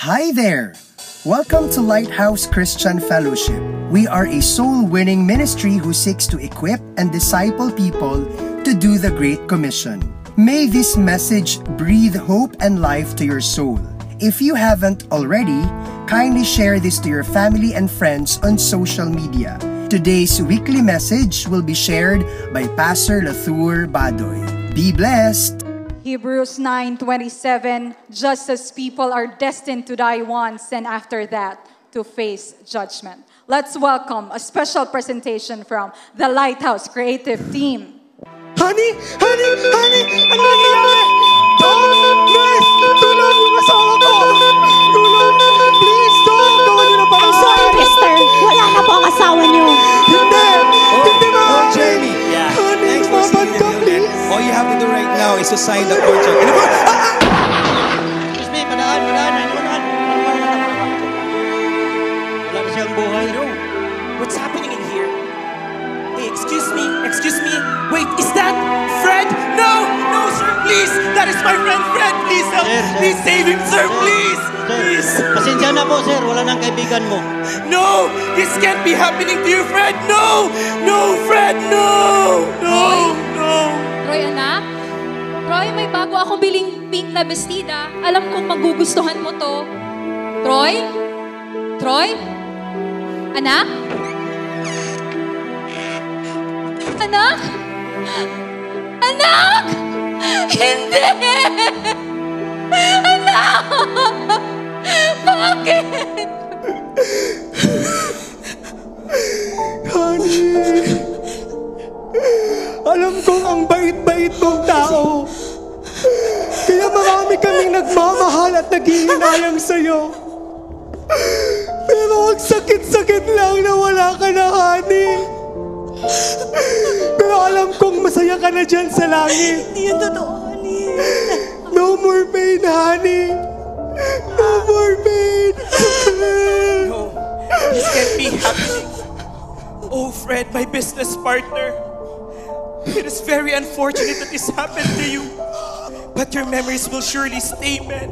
Hi there! Welcome to Lighthouse Christian Fellowship. We are a soul winning ministry who seeks to equip and disciple people to do the Great Commission. May this message breathe hope and life to your soul. If you haven't already, kindly share this to your family and friends on social media. Today's weekly message will be shared by Pastor Lathur Badoy. Be blessed! Hebrews 9:27 Just as people are destined to die once and after that to face judgment. Let's welcome a special presentation from the Lighthouse Creative Team. Honey, honey, honey, ano nangyayari? Don't, miss, tulong yung asawa ko. Tulong, please, don't, gawin niyo na para I'm sorry, akin. mister. Wala na po ang asawa niyo. Hindi, hindi ba? Oh, Jeremy. Yeah. Honey, Thanks for mabad sealing the ka, have to do right now is to sign the contract. Ano ba? Ah, ah! Excuse me, padaan, padaan, ano, padaan. Wala na siyang buhay. Bro, what's happening in here? Hey, excuse me, excuse me. Wait, is that Fred? No, no, sir, please. That is my friend Fred. Please help. Sir, sir. Please save him, sir, please. Sir, Please. pasensya na po, sir. Wala nang kaibigan mo. No, this can't be happening to you, Fred. No, no, Fred, no, no, no. Roy, anak? Roy, may bago akong biling pink na bestida. Alam kong magugustuhan mo to. Troy? Troy? Anak? Anak? Anak! Hindi! Anak! Bakit? Honey, alam kong ang bait-bait mong tao. Kaya marami kaming nagmamahal at naghihinayang sa'yo. Pero ang sakit-sakit lang na wala ka na, honey. Pero alam kong masaya ka na dyan sa langit. Hindi yan totoo, honey. No more pain, honey. No more pain. No, this can't be happening. Oh, Fred, my business partner. It is very unfortunate that this happened to you. But your memories will surely stay, man.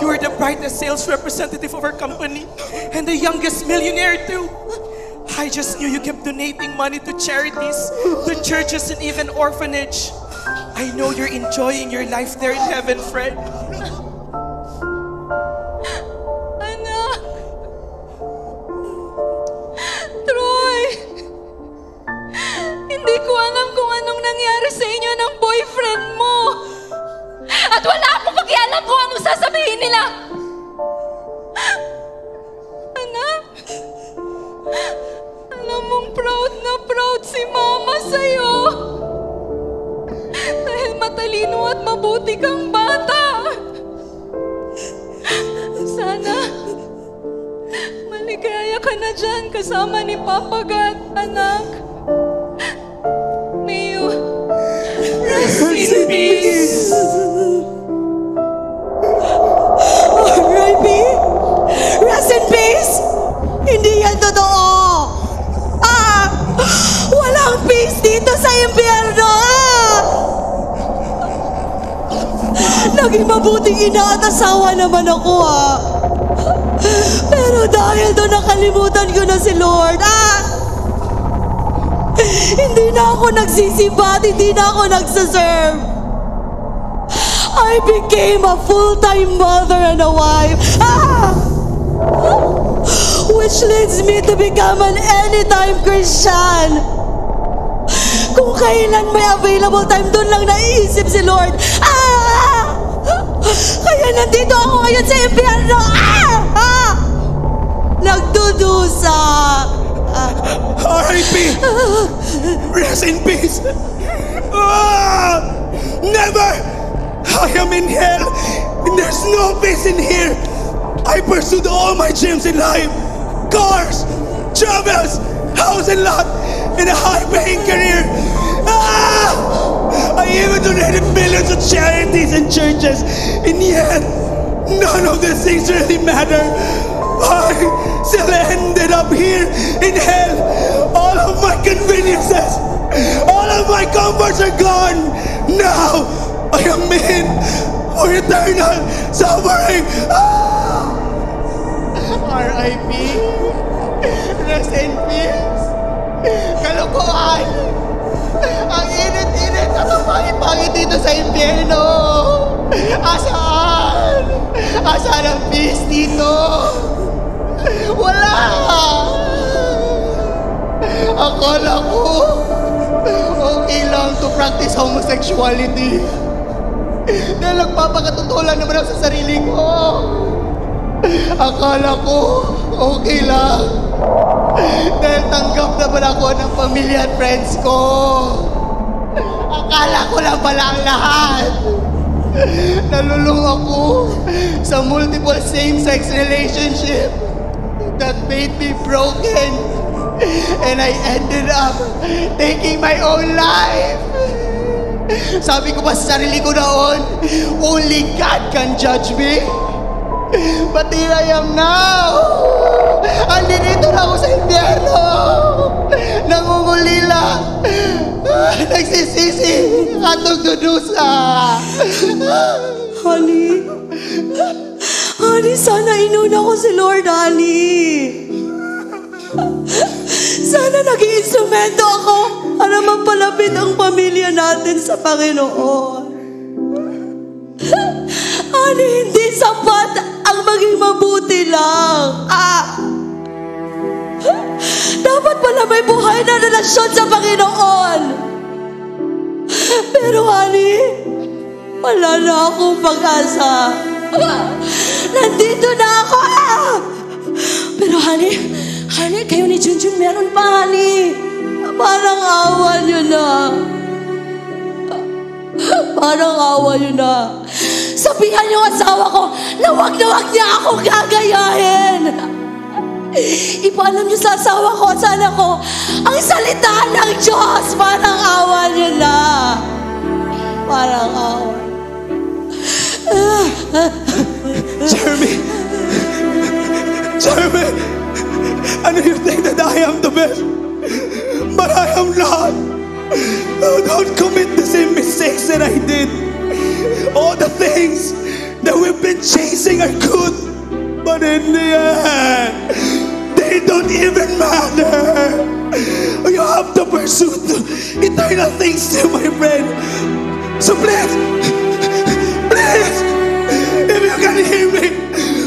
You are the brightest sales representative of our company and the youngest millionaire, too. I just knew you kept donating money to charities, to churches, and even orphanage. I know you're enjoying your life there in heaven, Fred. Ko alam kung anong nangyari sa inyo ng boyfriend mo. At wala akong pakialam kung anong sasabihin nila. Anak! Alam mong proud na proud si Mama sa'yo. Dahil matalino at mabuti kang bata. Sana maligaya ka na dyan kasama ni Papa God, anak. Mabuting ina at asawa naman ako, ah. Pero dahil doon nakalimutan ko na si Lord, ah! Hindi na ako nagsisimba at hindi na ako nagsaserve. I became a full-time mother and a wife. Ah! Which leads me to become an anytime Christian. Kung kailan may available time, doon lang naiisip si Lord. Kaya nandito ako ngayon sa impyerno. Ah! Ah! Nagdudusa. Ah! R.I.P. Rest in peace. Ah! Never! I am in hell, and there's no peace in here. I pursued all my dreams in life cars, travels, house and lot, and a high paying career. I even donated millions to charities and churches, and yet none of these things really matter. I still ended up here in hell. All of my conveniences, all of my comforts are gone. Now I am in for eternal suffering. Ah! RIP. Rest in peace. Impyerno. Asaan? Asaan ang peace dito? Wala! Akala ko, okay lang to practice homosexuality. Dahil nagpapakatotoo lang naman ako sa sarili ko. Akala ko, okay lang. Dahil tanggap naman ako ng pamilya at friends ko. Akala ko lang pala ang lahat. Nalulung ako sa multiple same-sex relationship that made me broken. And I ended up taking my own life. Sabi ko pa sa sarili ko noon, only God can judge me. But here I am now. Andito na ako sa impyerno. Nangungulila. Nagsisisi. Atong dudusa. Honey, honey, sana inuna ko si Lord, honey. Sana naging instrumento ako para mapalapit ang pamilya natin sa Panginoon. Honey, hindi sapat ang maging mabuti lang. Ah! Dapat pala may buhay na relasyon sa Panginoon. Pero honey, wala na akong pag-asa. Nandito na ako. Pero honey, honey, kayo ni Junjun meron pa, honey. Parang awa niyo na. Parang awa niyo na. Sabihan yung asawa ko na wag na wag niya ako gagayahin. Ipaalam niyo sa asawa ko at sa ko ang salita ng Diyos. Parang awa niyo na. Parang awa. Jeremy! Jeremy! Ano you think that I am the best? But I am not! Oh, don't commit the same mistakes that I did! All the things that we've been chasing are good, but in the end, they don't even matter! You have to pursue eternal things still, my friend! So please, please, if you can hear me,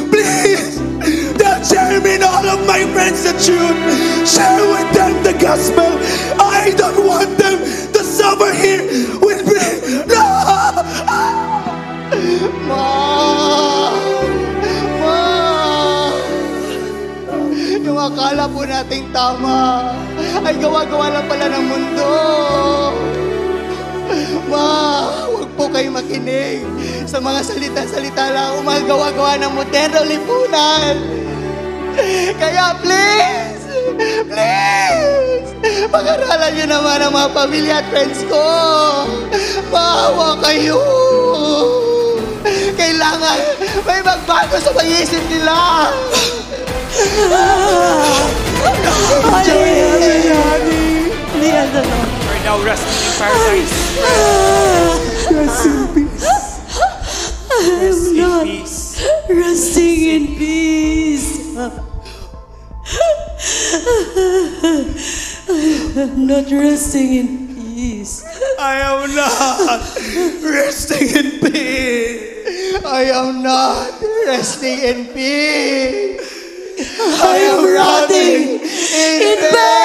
please, tell Jeremy all of my friends the truth. Share with them the gospel. I don't want them to suffer here with me. No! Ma! Yung akala po nating tama ay gawa-gawa lang pala ng mundo. Ma, huwag po kayo makinig sa mga salita-salita lang umagawa-gawa ng moderno lipunan. Kaya please, please, pag-aralan niyo naman ang mga pamilya at friends ko. Maawa kayo. Kailangan may magbago sa pag-iisip nila. We're now resting in paradise. Rest in peace. Rest in peace. resting in peace. I'm not resting in peace. I am not resting in peace. I am not resting in peace. I am rotting in pain.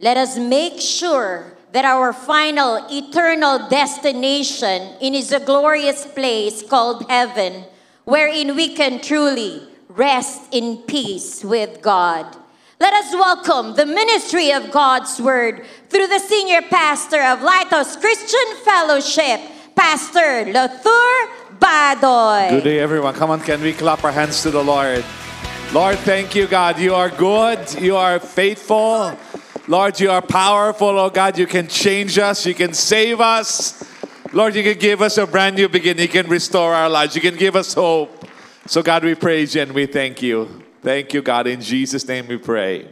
Let us make sure that our final eternal destination in is a glorious place called heaven, wherein we can truly rest in peace with God. Let us welcome the ministry of God's word through the senior pastor of Lighthouse Christian Fellowship, Pastor Lathur Badoy. Good day, everyone. Come on, can we clap our hands to the Lord? Lord, thank you, God. You are good. You are faithful. Lord, you are powerful. Oh, God, you can change us. You can save us. Lord, you can give us a brand new beginning. You can restore our lives. You can give us hope. So, God, we praise you and we thank you. Thank you, God. In Jesus' name we pray.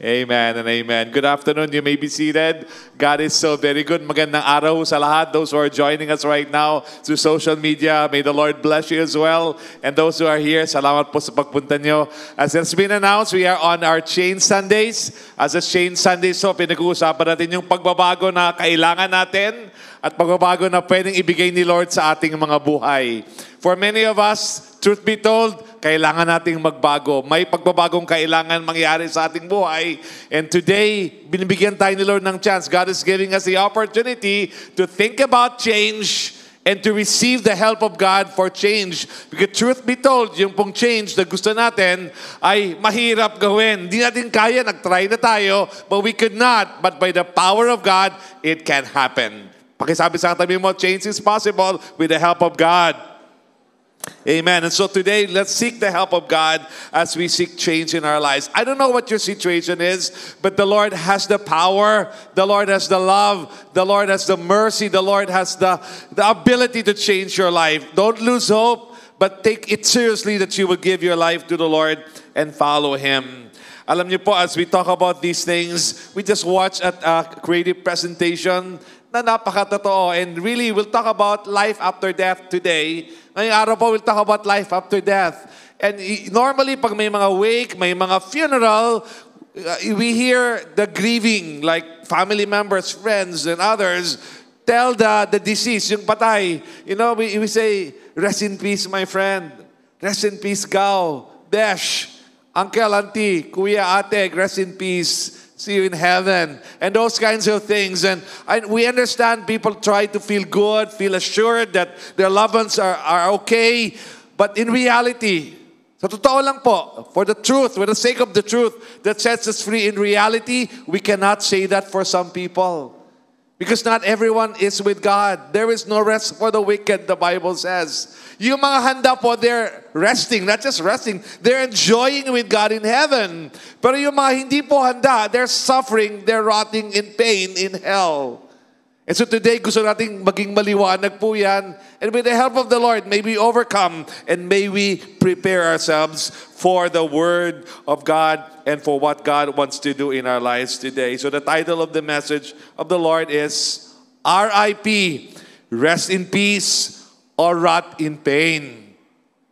Amen and amen. Good afternoon. You may be seated. God is so very good. Magandang araw sa lahat. Those who are joining us right now through social media, may the Lord bless you as well. And those who are here, salamat po sa pagpunta nyo. As has been announced, we are on our Change Sundays. As a Change Sundays, so pinag-uusapan natin yung pagbabago na kailangan natin at pagbabago na pwedeng ibigay ni Lord sa ating mga buhay. For many of us, truth be told, kailangan nating magbago. May pagbabagong kailangan mangyari sa ating buhay. And today, binibigyan tayo ni Lord ng chance. God is giving us the opportunity to think about change and to receive the help of God for change. Because truth be told, yung pong change na gusto natin ay mahirap gawin. Hindi natin kaya, nag-try na tayo, but we could not. But by the power of God, it can happen. Pakisabi sa katabi mo, change is possible with the help of God. Amen. And so today, let's seek the help of God as we seek change in our lives. I don't know what your situation is, but the Lord has the power, the Lord has the love, the Lord has the mercy, the Lord has the, the ability to change your life. Don't lose hope, but take it seriously that you will give your life to the Lord and follow Him. Alam niyo po, as we talk about these things, we just watch at a creative presentation na napakatotoo. And really, we'll talk about life after death today. Ngayong araw po, we'll talk about life after death. And normally, pag may mga wake, may mga funeral, uh, we hear the grieving, like family members, friends, and others, tell the, the deceased, yung patay. You know, we, we say, rest in peace, my friend. Rest in peace, Gao, Desh, Uncle, Auntie, Kuya, Ate, rest in peace. See you in heaven. And those kinds of things. And I, we understand people try to feel good, feel assured that their loved ones are, are okay. But in reality, sa totoo lang po, for the truth, for the sake of the truth that sets us free in reality, we cannot say that for some people. Because not everyone is with God. There is no rest for the wicked, the Bible says. Yung mga handa po, they're resting, not just resting, they're enjoying with God in heaven. Pero yung mga hindi po handa, they're suffering, they're rotting in pain in hell. And so today, gusto nating maging maliwanag po yan. And with the help of the Lord, may we overcome and may we prepare ourselves for the Word of God and for what God wants to do in our lives today. So the title of the message of the Lord is R.I.P. Rest in peace or rot in pain.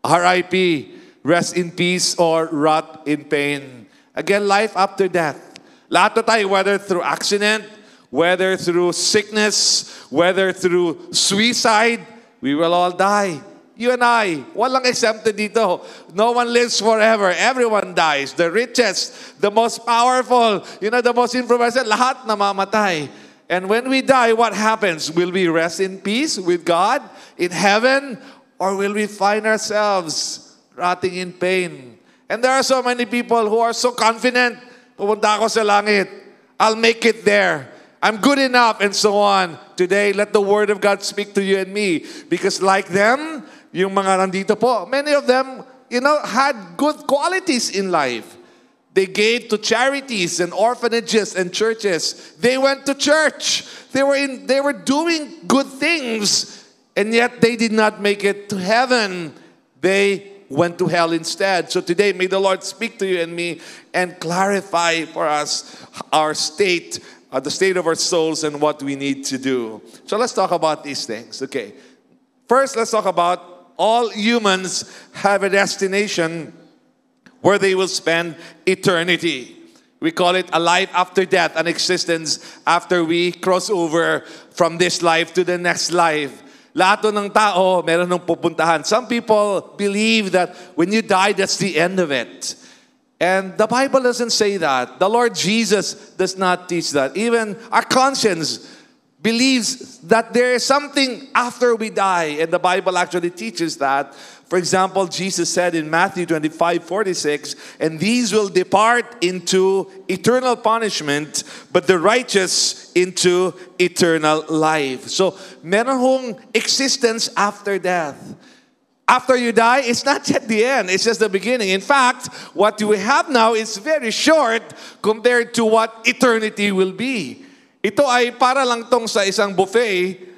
R.I.P. Rest in peace or rot in pain. Again, life after death. Lahat tayo, whether through accident, whether through sickness, whether through suicide, we will all die. You and I, walang exempted dito. No one lives forever. Everyone dies. The richest, the most powerful, you know, the most influential, lahat namamatay. And when we die, what happens? Will we rest in peace with God in heaven? Or will we find ourselves rotting in pain? And there are so many people who are so confident, pupunta ako sa langit. I'll make it there. I'm good enough, and so on. Today, let the Word of God speak to you and me. Because like them, yung mga nandito po, many of them, you know, had good qualities in life. They gave to charities and orphanages and churches. They went to church. They were in they were doing good things and yet they did not make it to heaven. They went to hell instead. So today may the Lord speak to you and me and clarify for us our state, uh, the state of our souls and what we need to do. So let's talk about these things. Okay. First, let's talk about all humans have a destination where they will spend eternity. We call it a life after death, an existence after we cross over from this life to the next life. Lahat ng tao, meron ng pupuntahan. Some people believe that when you die, that's the end of it. And the Bible doesn't say that. The Lord Jesus does not teach that. Even our conscience believes that there is something after we die. And the Bible actually teaches that. For example, Jesus said in Matthew 25 46, and these will depart into eternal punishment, but the righteous into eternal life. So, meron existence after death. After you die, it's not yet the end, it's just the beginning. In fact, what we have now is very short compared to what eternity will be. Ito ay para lang tong sa isang buffet,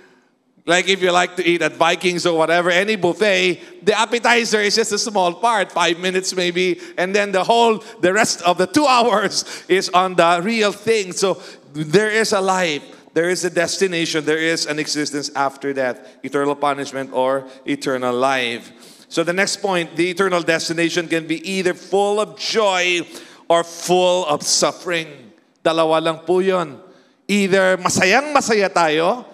Like if you like to eat at Vikings or whatever, any buffet, the appetizer is just a small part, five minutes maybe, and then the whole, the rest of the two hours is on the real thing. So there is a life, there is a destination, there is an existence after death, eternal punishment or eternal life. So the next point, the eternal destination can be either full of joy or full of suffering. Dalawa lang po yun. Either masayang masaya tayo,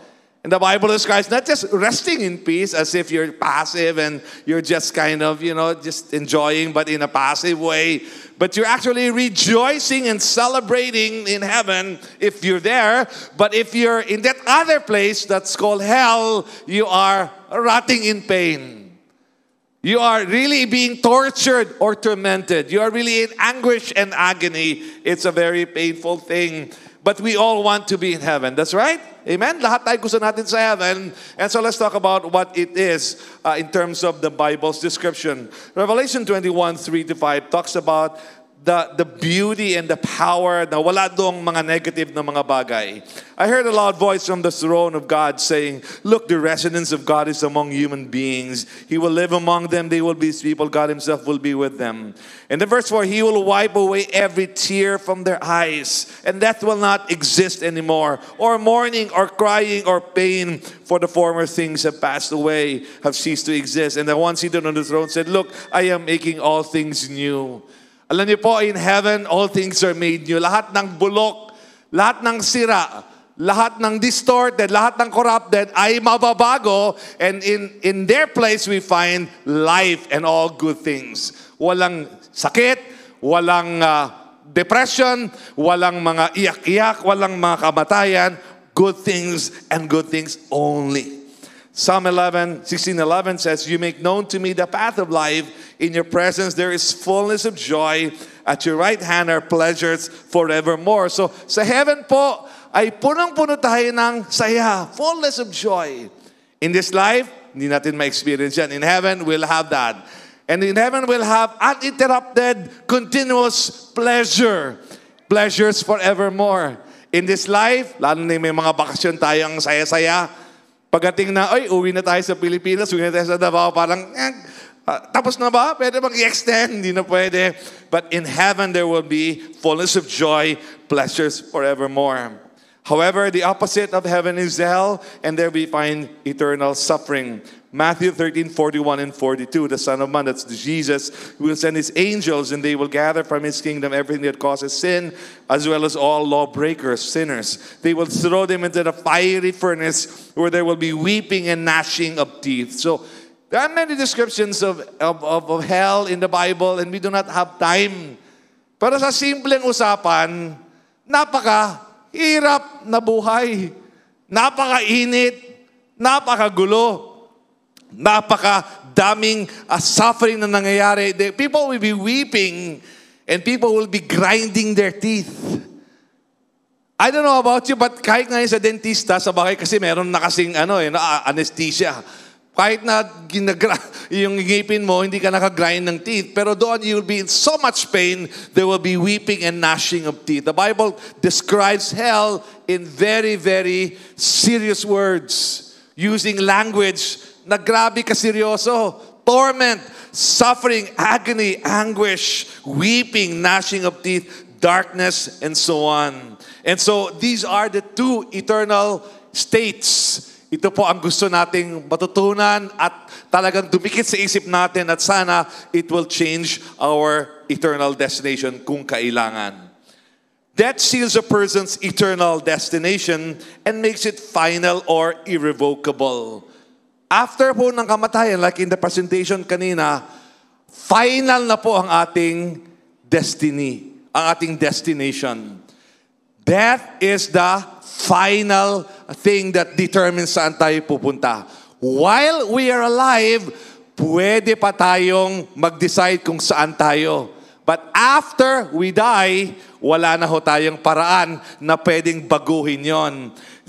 and the Bible describes not just resting in peace as if you're passive and you're just kind of, you know, just enjoying, but in a passive way. But you're actually rejoicing and celebrating in heaven if you're there. But if you're in that other place that's called hell, you are rotting in pain. You are really being tortured or tormented. You are really in anguish and agony. It's a very painful thing. But we all want to be in heaven. That's right? Amen? Lahat tayo gusto natin sa heaven. And so let's talk about what it is uh, in terms of the Bible's description. Revelation 21, 3 to 5 talks about the, the beauty and the power na wala dong mga negative na mga bagay. I heard a loud voice from the throne of God saying, Look, the residence of God is among human beings. He will live among them. They will be his people. God himself will be with them. In verse 4, He will wipe away every tear from their eyes. And death will not exist anymore. Or mourning, or crying, or pain. For the former things have passed away, have ceased to exist. And the one seated on the throne said, Look, I am making all things new. Alam niyo po, in heaven, all things are made new. Lahat ng bulok, lahat ng sira, lahat ng distorted, lahat ng corrupted ay mababago. And in, in their place, we find life and all good things. Walang sakit, walang uh, depression, walang mga iyak-iyak, walang mga kamatayan. Good things and good things only. Psalm 11, 16, 11 says, You make known to me the path of life. In your presence there is fullness of joy. At your right hand are pleasures forevermore. So sa heaven po ay punong-puno tayo ng saya, fullness of joy. In this life, hindi natin ma-experience yan. In heaven, we'll have that. And in heaven, we'll have uninterrupted, continuous pleasure. Pleasures forevermore. In this life, lalo na may mga bakasyon tayong saya-saya, pagdating na, ay, uwi na tayo sa Pilipinas, uwi na tayo sa Davao, parang, eh, uh, tapos na ba? Pwede bang i-extend? Hindi na pwede. But in heaven, there will be fullness of joy, pleasures forevermore. However, the opposite of heaven is hell, and there we find eternal suffering. Matthew 13, 41 and 42, the Son of Man, that's Jesus, will send his angels, and they will gather from his kingdom everything that causes sin, as well as all lawbreakers, sinners. They will throw them into the fiery furnace, where there will be weeping and gnashing of teeth. So, there are many descriptions of, of, of, of hell in the Bible, and we do not have time. Pero sa simpleng usapan, napaka hirap na buhay. Napakainit, napakagulo, napakadaming uh, suffering na nangyayari. The people will be weeping and people will be grinding their teeth. I don't know about you, but kahit ngayon sa dentista, sa bahay kasi meron na kasing ano, eh, na, anesthesia. Kahit na ginagra yung ngipin mo, hindi ka nakagrind ng teeth. Pero doon, you will be in so much pain, there will be weeping and gnashing of teeth. The Bible describes hell in very, very serious words. Using language na grabe kaseryoso. Torment, suffering, agony, anguish, weeping, gnashing of teeth, darkness, and so on. And so, these are the two eternal states ito po ang gusto nating matutunan at talagang dumikit sa isip natin at sana it will change our eternal destination kung kailangan. Death seals a person's eternal destination and makes it final or irrevocable. After po ng kamatayan, like in the presentation kanina, final na po ang ating destiny, ang ating destination. Death is the final thing that determines saan tayo pupunta. While we are alive, pwede pa tayong mag-decide kung saan tayo. But after we die, wala na ho tayong paraan na pwedeng baguhin yon.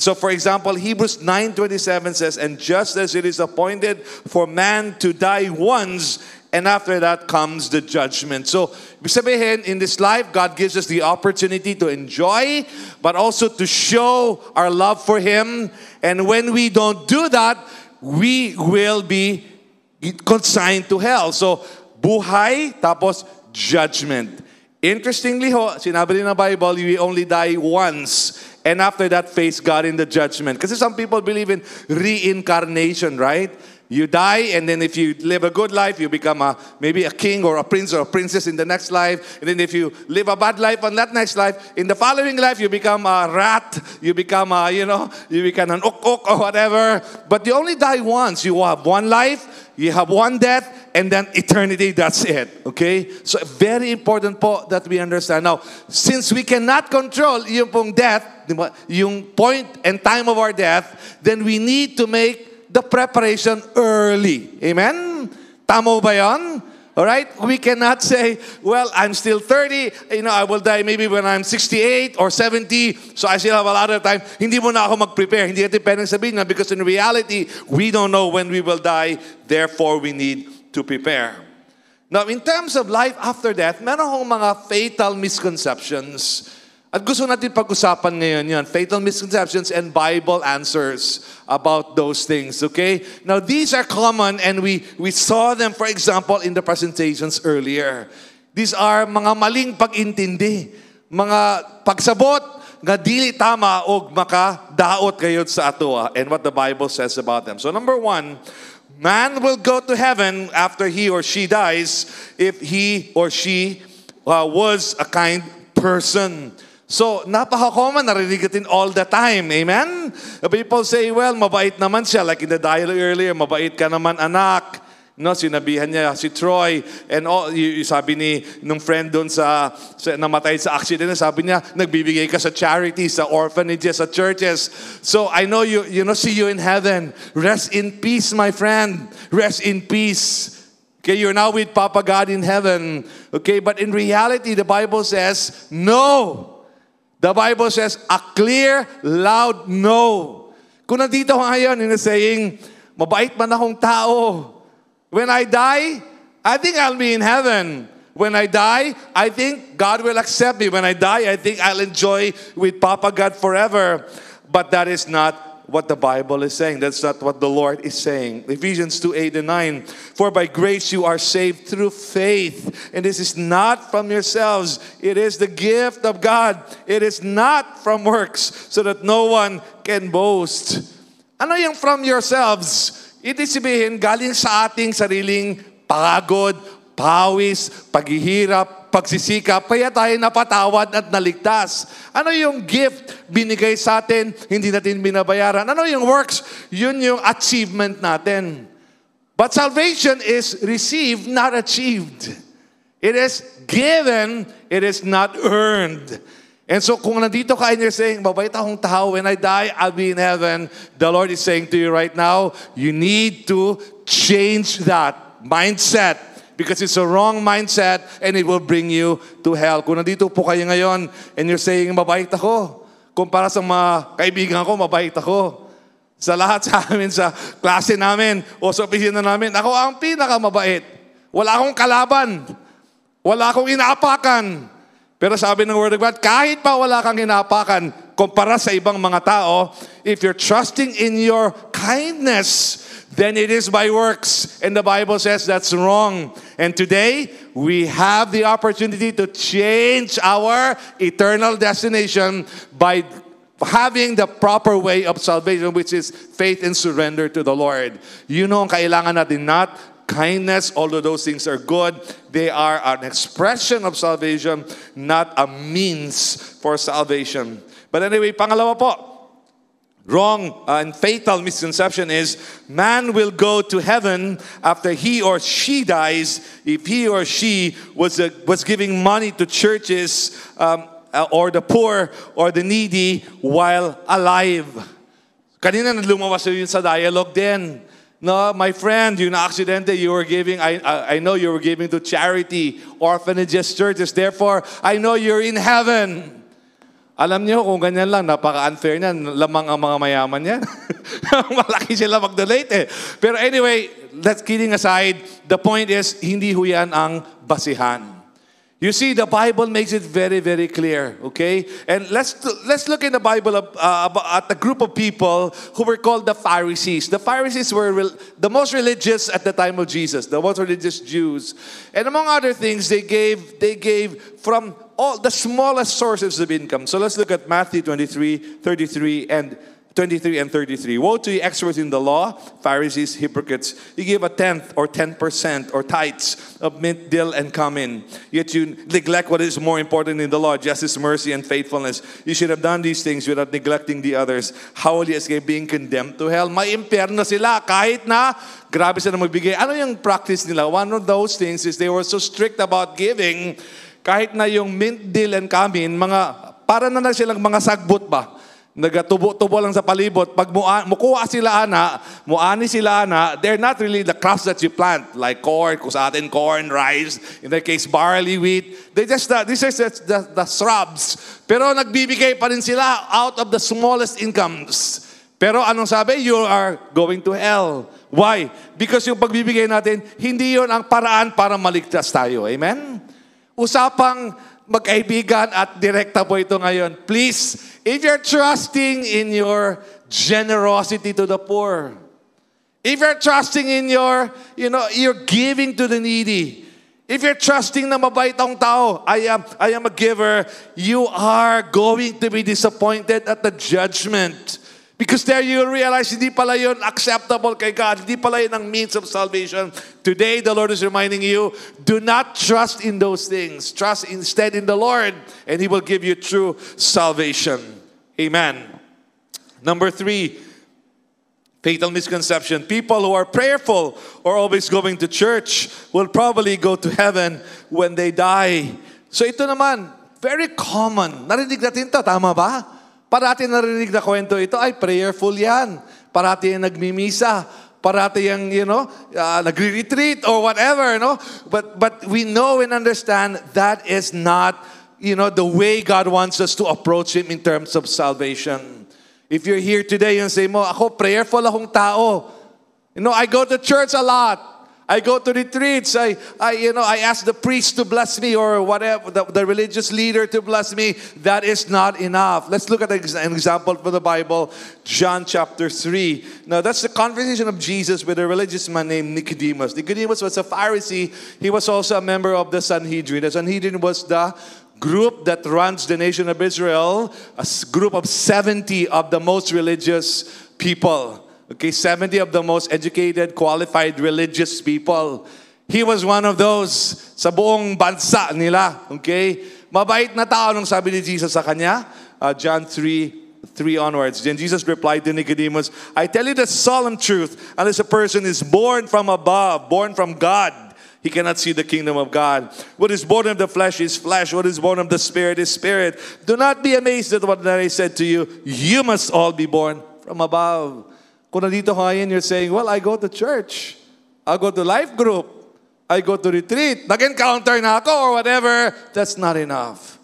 So for example, Hebrews 9.27 says, And just as it is appointed for man to die once, and after that comes the judgment. So, in this life, God gives us the opportunity to enjoy, but also to show our love for Him. And when we don't do that, we will be consigned to hell. So, buhay, tapos judgment. Interestingly ho, sinabi rin Bible, we only die once. And after that, face God in the judgment. Because some people believe in reincarnation, right? You die, and then if you live a good life, you become a, maybe a king or a prince or a princess in the next life. And then if you live a bad life on that next life, in the following life, you become a rat, you become a, you know, you become an ok or whatever. But you only die once. You have one life, you have one death, and then eternity, that's it. Okay? So very important po that we understand. Now, since we cannot control yung pong death, yung point and time of our death, then we need to make the preparation early. Amen? Tamo ba yun? All right? We cannot say, well, I'm still 30, you know, I will die maybe when I'm 68 or 70, so I still have a lot of time. Hindi mo na ako mag-prepare. Hindi natin sabihin na because in reality, we don't know when we will die, therefore we need to prepare. Now, in terms of life after death, meron akong mga fatal misconceptions. At gusto natin pag-usapan ngayon yan, fatal misconceptions and Bible answers about those things, okay? Now, these are common and we, we saw them, for example, in the presentations earlier. These are mga maling pag-intindi, mga pagsabot nga dili tama o makadaot kayo sa ato ah, and what the Bible says about them. So number one, man will go to heaven after he or she dies if he or she uh, was a kind person. So, napaka-common, narinig natin all the time. Amen? People say, well, mabait naman siya. Like in the dialogue earlier, mabait ka naman anak. No, sinabihan niya si Troy and all, y- sabi ni nung friend doon sa, sa namatay sa accident, sabi niya, nagbibigay ka sa charities, sa orphanages, sa churches. So I know you, you know, see you in heaven. Rest in peace, my friend. Rest in peace. Okay, you're now with Papa God in heaven. Okay, but in reality, the Bible says, no. The Bible says a clear, loud no. Kung nandito ka ngayon you're saying, mabait man akong tao. When I die, I think I'll be in heaven. When I die, I think God will accept me. When I die, I think I'll enjoy with Papa God forever. But that is not what the Bible is saying. That's not what the Lord is saying. Ephesians 2 8 and 9. For by grace you are saved through faith. And this is not from yourselves, it is the gift of God. It is not from works, so that no one can boast. Ano yung from yourselves? Ibig sabihin, galing sa ating sariling pagod, pawis, paghihirap, pagsisikap, kaya tayo napatawad at naligtas. Ano yung gift binigay sa atin, hindi natin binabayaran? Ano yung works? Yun yung achievement natin. But salvation is received, not achieved. It is given, it is not earned. And so kung nandito ka and you're saying, mabait akong tao, when I die, I'll be in heaven. The Lord is saying to you right now, you need to change that mindset because it's a wrong mindset and it will bring you to hell. Kung nandito po kayo ngayon and you're saying, mabait ako, kumpara sa mga kaibigan ko, mabait ako. Sa lahat sa amin, sa klase namin, o sa opisina namin, ako ang pinakamabait. Wala akong kalaban. Wala akong inaapakan. Pero sabi ng Word of God, kahit pa wala kang inaapakan, kumpara sa ibang mga tao, if you're trusting in your kindness, then it is by works. And the Bible says that's wrong. And today, we have the opportunity to change our eternal destination by having the proper way of salvation, which is faith and surrender to the Lord. You know, ang kailangan natin not kindness, although those things are good, they are an expression of salvation, not a means for salvation. But anyway, pangalawa po, wrong uh, and fatal misconception is man will go to heaven after he or she dies if he or she was, uh, was giving money to churches um, uh, or the poor or the needy while alive. Kanina lumawas yun sa dialogue din. No, my friend, you na aksidente, you were giving, I, I, I know you were giving to charity, orphanages, churches. Therefore, I know you're in heaven. Alam niyo, kung ganyan lang, napaka-unfair niyan. Lamang ang mga mayaman yan. Malaki sila mag-donate eh. Pero anyway, let's kidding aside, the point is, hindi ho yan ang basihan. You see, the Bible makes it very, very clear, okay? And let's, let's look in the Bible uh, at the group of people who were called the Pharisees. The Pharisees were the most religious at the time of Jesus, the most religious Jews. And among other things, they gave, they gave from all the smallest sources of income. So let's look at Matthew 23, 33, and 23 and 33. Woe to you, experts in the law, Pharisees, hypocrites. You give a tenth or 10% or tithes of mint, dill, and cumin. Yet you neglect what is more important in the law justice, mercy, and faithfulness. You should have done these things without neglecting the others. How will you escape being condemned to hell? May impyerno sila kahit na grabe sila magbigay. Ano yung practice nila? One of those things is they were so strict about giving kahit na yung mint, dill, and cumin, mga, para na na silang mga sagbot ba? Nagatubo-tubo lang sa palibot. Pag mua, mukuha sila ana, muani sila ana, they're not really the crops that you plant, like corn, kung sa atin corn, rice, in their case barley, wheat. They just, uh, these are the, the shrubs. Pero nagbibigay pa rin sila out of the smallest incomes. Pero anong sabi? You are going to hell. Why? Because yung pagbibigay natin, hindi yon ang paraan para maligtas tayo. Amen? Usapang magkaibigan at direkta po ito ngayon. Please, if you're trusting in your generosity to the poor, if you're trusting in your, you know, you're giving to the needy, if you're trusting na mabait ang tao, I am, I am a giver, you are going to be disappointed at the judgment. Because there you realize, hindi pala yun acceptable kay God. Hindi pala yun ang means of salvation. Today, the Lord is reminding you, do not trust in those things. Trust instead in the Lord, and He will give you true salvation. Amen. Number three, fatal misconception. People who are prayerful or always going to church will probably go to heaven when they die. So ito naman, very common. Narinig natin to, tama ba? Parati narinig na kwento ito, ay prayerful yan. Parati yung nagmimisa. Parati yung, you know, uh, nagre-retreat or whatever, no? But, but we know and understand that is not, you know, the way God wants us to approach Him in terms of salvation. If you're here today and say mo, ako prayerful akong tao. You know, I go to church a lot. I go to retreats. I, I, you know, I ask the priest to bless me or whatever, the, the religious leader to bless me. That is not enough. Let's look at an example from the Bible, John chapter 3. Now, that's the conversation of Jesus with a religious man named Nicodemus. Nicodemus was a Pharisee. He was also a member of the Sanhedrin. The Sanhedrin was the group that runs the nation of Israel, a group of 70 of the most religious people. Okay, 70 of the most educated, qualified, religious people. He was one of those sa buong bansa nila. Okay? Mabait na tao nung sabi ni Jesus sa kanya. Uh, John 3, 3 onwards. Then Jesus replied to Nicodemus, I tell you the solemn truth, unless a person is born from above, born from God, he cannot see the kingdom of God. What is born of the flesh is flesh. What is born of the spirit is spirit. Do not be amazed at what I said to you. You must all be born from above. Kung nandito ka ngayon, you're saying, well, I go to church. I go to life group. I go to retreat. Nag-encounter na ako or whatever. That's not enough.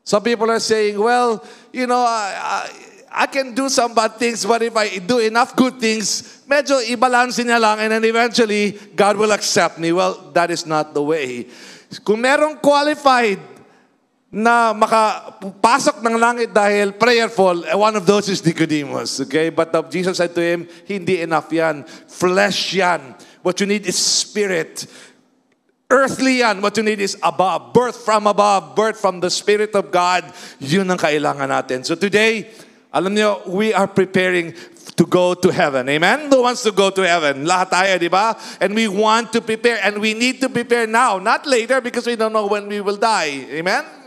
Some people are saying, well, you know, I, I, I can do some bad things, but if I do enough good things, medyo i-balance niya lang and then eventually, God will accept me. Well, that is not the way. Kung merong qualified na makapasok ng langit dahil prayerful, eh, one of those is Nicodemus. Okay? But uh, Jesus said to him, hindi enough yan. Flesh yan. What you need is spirit. Earthly yan. What you need is above. Birth from above. Birth from the Spirit of God. Yun ang kailangan natin. So today, alam niyo, we are preparing to go to heaven. Amen? Who wants to go to heaven? Lahat tayo, di ba? And we want to prepare. And we need to prepare now. Not later because we don't know when we will die. Amen?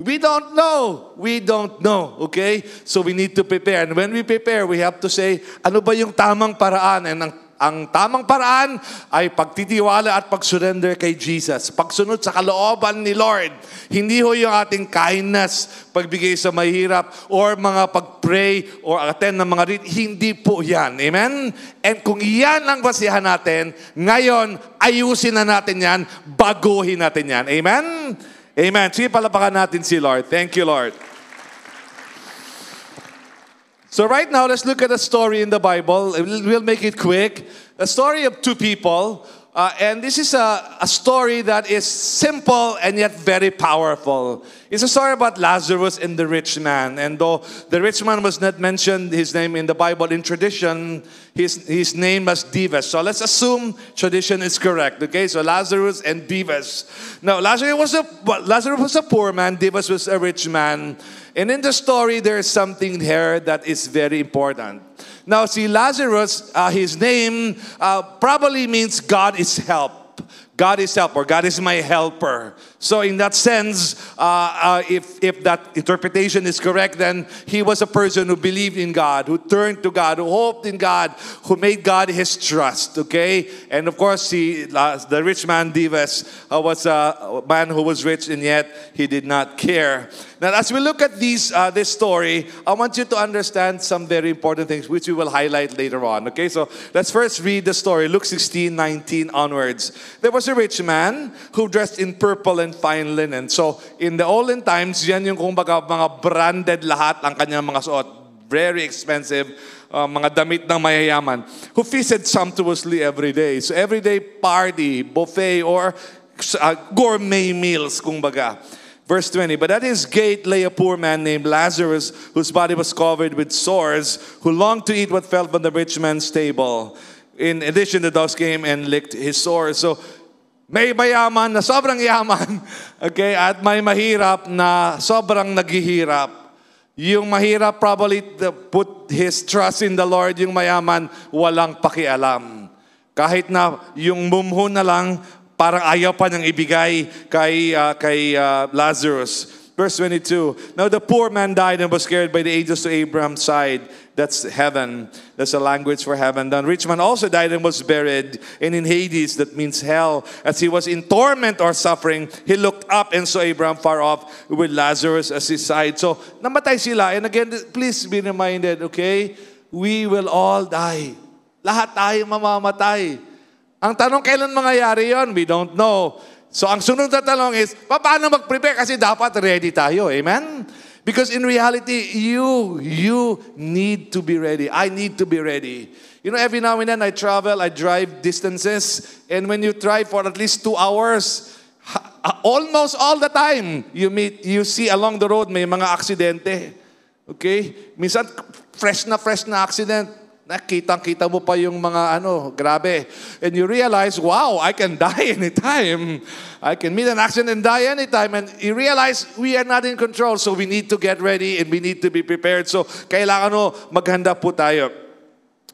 We don't know. We don't know. Okay? So we need to prepare. And when we prepare, we have to say, ano ba yung tamang paraan? And ang, ang tamang paraan ay pagtitiwala at pag-surrender kay Jesus. Pagsunod sa kalooban ni Lord. Hindi ho yung ating kindness, pagbigay sa mahirap, or mga pag-pray, or attend ng mga read. Hindi po yan. Amen? And kung yan ang basihan natin, ngayon, ayusin na natin yan, baguhin natin yan. Amen? Amen. Sige, palapakan natin si Lord. Thank you, Lord. So right now, let's look at a story in the Bible. We'll we'll make it quick. A story of two people. Uh, and this is a, a story that is simple and yet very powerful. It's a story about Lazarus and the rich man. And though the rich man was not mentioned, his name in the Bible, in tradition, his, his name was Dives. So let's assume tradition is correct. Okay, so Lazarus and Dives. Now, Lazarus was a, Lazarus was a poor man, Dives was a rich man. And in the story, there is something here that is very important. Now, see, Lazarus, uh, his name uh, probably means God is help. God is help or God is my helper. So in that sense, uh, uh, if, if that interpretation is correct, then he was a person who believed in God, who turned to God, who hoped in God, who made God his trust, okay? And of course, he, uh, the rich man, Dives, uh, was a man who was rich and yet he did not care. Now, as we look at these, uh, this story, I want you to understand some very important things, which we will highlight later on. Okay, so let's first read the story, Luke 16, 19 onwards. There was a rich man who dressed in purple and fine linen. So, in the olden times, yan yung kumbaga mga branded lahat ang kanyang mga suot. Very expensive, uh, mga damit ng mayayaman. Who feasted sumptuously every day. So, everyday party, buffet, or uh, gourmet meals, kumbaga. Verse 20, but at his gate lay a poor man named Lazarus, whose body was covered with sores, who longed to eat what fell from the rich man's table. In addition, the dogs came and licked his sores. So, may mayaman na sobrang yaman, okay, at may mahirap na sobrang naghihirap. Yung mahirap probably put his trust in the Lord, yung mayaman walang pakialam. Kahit na yung mumho na lang parang ayaw pa niyang ibigay kay, uh, kay uh, Lazarus. Verse 22, Now the poor man died and was carried by the angels to Abraham's side. That's heaven. That's a language for heaven. The rich man also died and was buried. And in Hades, that means hell. As he was in torment or suffering, he looked up and saw Abraham far off with Lazarus at his side. So, namatay sila. And again, please be reminded, okay? We will all die. Lahat tayo mamamatay. Ang tanong, kailan mangyayari yon? We don't know. So ang sunod na tanong is, paano mag-prepare? Kasi dapat ready tayo. Amen? Because in reality, you, you need to be ready. I need to be ready. You know, every now and then I travel, I drive distances, and when you drive for at least two hours, almost all the time, you meet, you see along the road may mga aksidente. Okay? Minsan, fresh na fresh na accident. Nakitang-kita mo pa yung mga ano, grabe. And you realize, wow, I can die anytime. I can meet an accident and die anytime. And you realize we are not in control. So we need to get ready and we need to be prepared. So kailangan no, maghanda po tayo.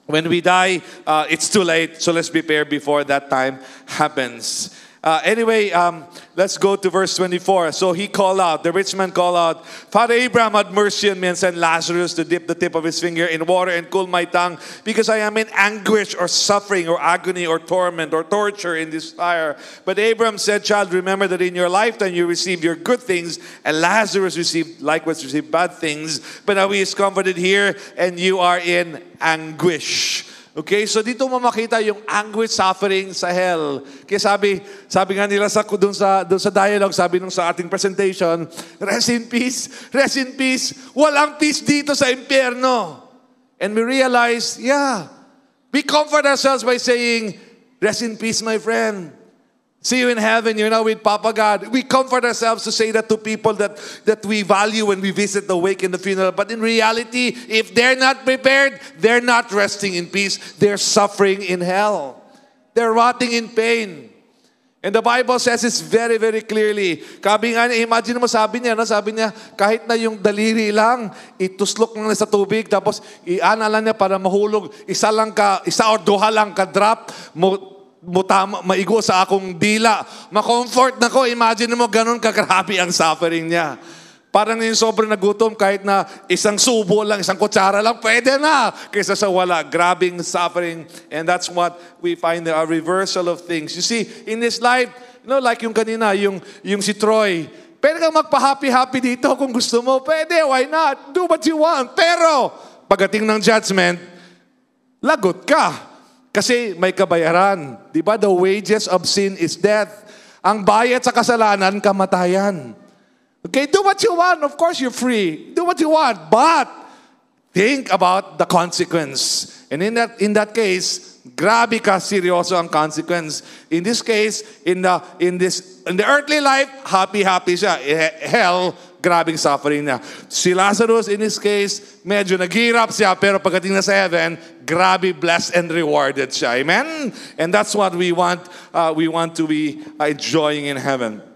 When we die, uh, it's too late. So let's prepare before that time happens. Uh, anyway, um, let's go to verse 24. So he called out, the rich man called out, Father Abraham, had mercy on me and send Lazarus to dip the tip of his finger in water and cool my tongue, because I am in anguish or suffering or agony or torment or torture in this fire. But Abraham said, Child, remember that in your lifetime you received your good things, and Lazarus received likewise received bad things. But now he is comforted here, and you are in anguish. Okay, so dito mo makita yung anguish suffering sa hell. Kaya sabi, sabi nga nila sa doon sa doon sa dialogue, sabi nung sa ating presentation, rest in peace, rest in peace. Walang peace dito sa impyerno. And we realize, yeah, we comfort ourselves by saying, rest in peace, my friend. See you in heaven, you're now with Papa God. We comfort ourselves to say that to people that, that we value when we visit the wake and the funeral. But in reality, if they're not prepared, they're not resting in peace. They're suffering in hell. They're rotting in pain. And the Bible says this very, very clearly. Kabi nga, imagine mo sabi niya, no? sabi niya, kahit na yung daliri lang, ituslok lang sa tubig, tapos iana lang niya para mahulog, isa lang ka, isa or duha lang ka drop, mo, mutama, maigo sa akong dila. Ma-comfort na ko. Imagine mo, ganun kagrabe ang suffering niya. Parang yung sobrang nagutom, kahit na isang subo lang, isang kutsara lang, pwede na. Kaysa sa wala. Grabing suffering. And that's what we find there, a reversal of things. You see, in this life, you know, like yung kanina, yung, yung si Troy, pwede kang magpa-happy-happy dito kung gusto mo. Pwede, why not? Do what you want. Pero, pagdating ng judgment, lagot ka. Kasi may kabayaran. Di ba? The wages of sin is death. Ang bayad sa kasalanan, kamatayan. Okay, do what you want. Of course, you're free. Do what you want. But, think about the consequence. And in that in that case, grabe ka seryoso ang consequence. In this case, in the in this in the earthly life, happy happy siya. Eh, Hell, grabing suffering niya. Si Lazarus in this case, medyo naghirap siya pero pagdating na sa heaven, grabe blessed and rewarded siya. Amen. And that's what we want uh, we want to be uh, enjoying in heaven.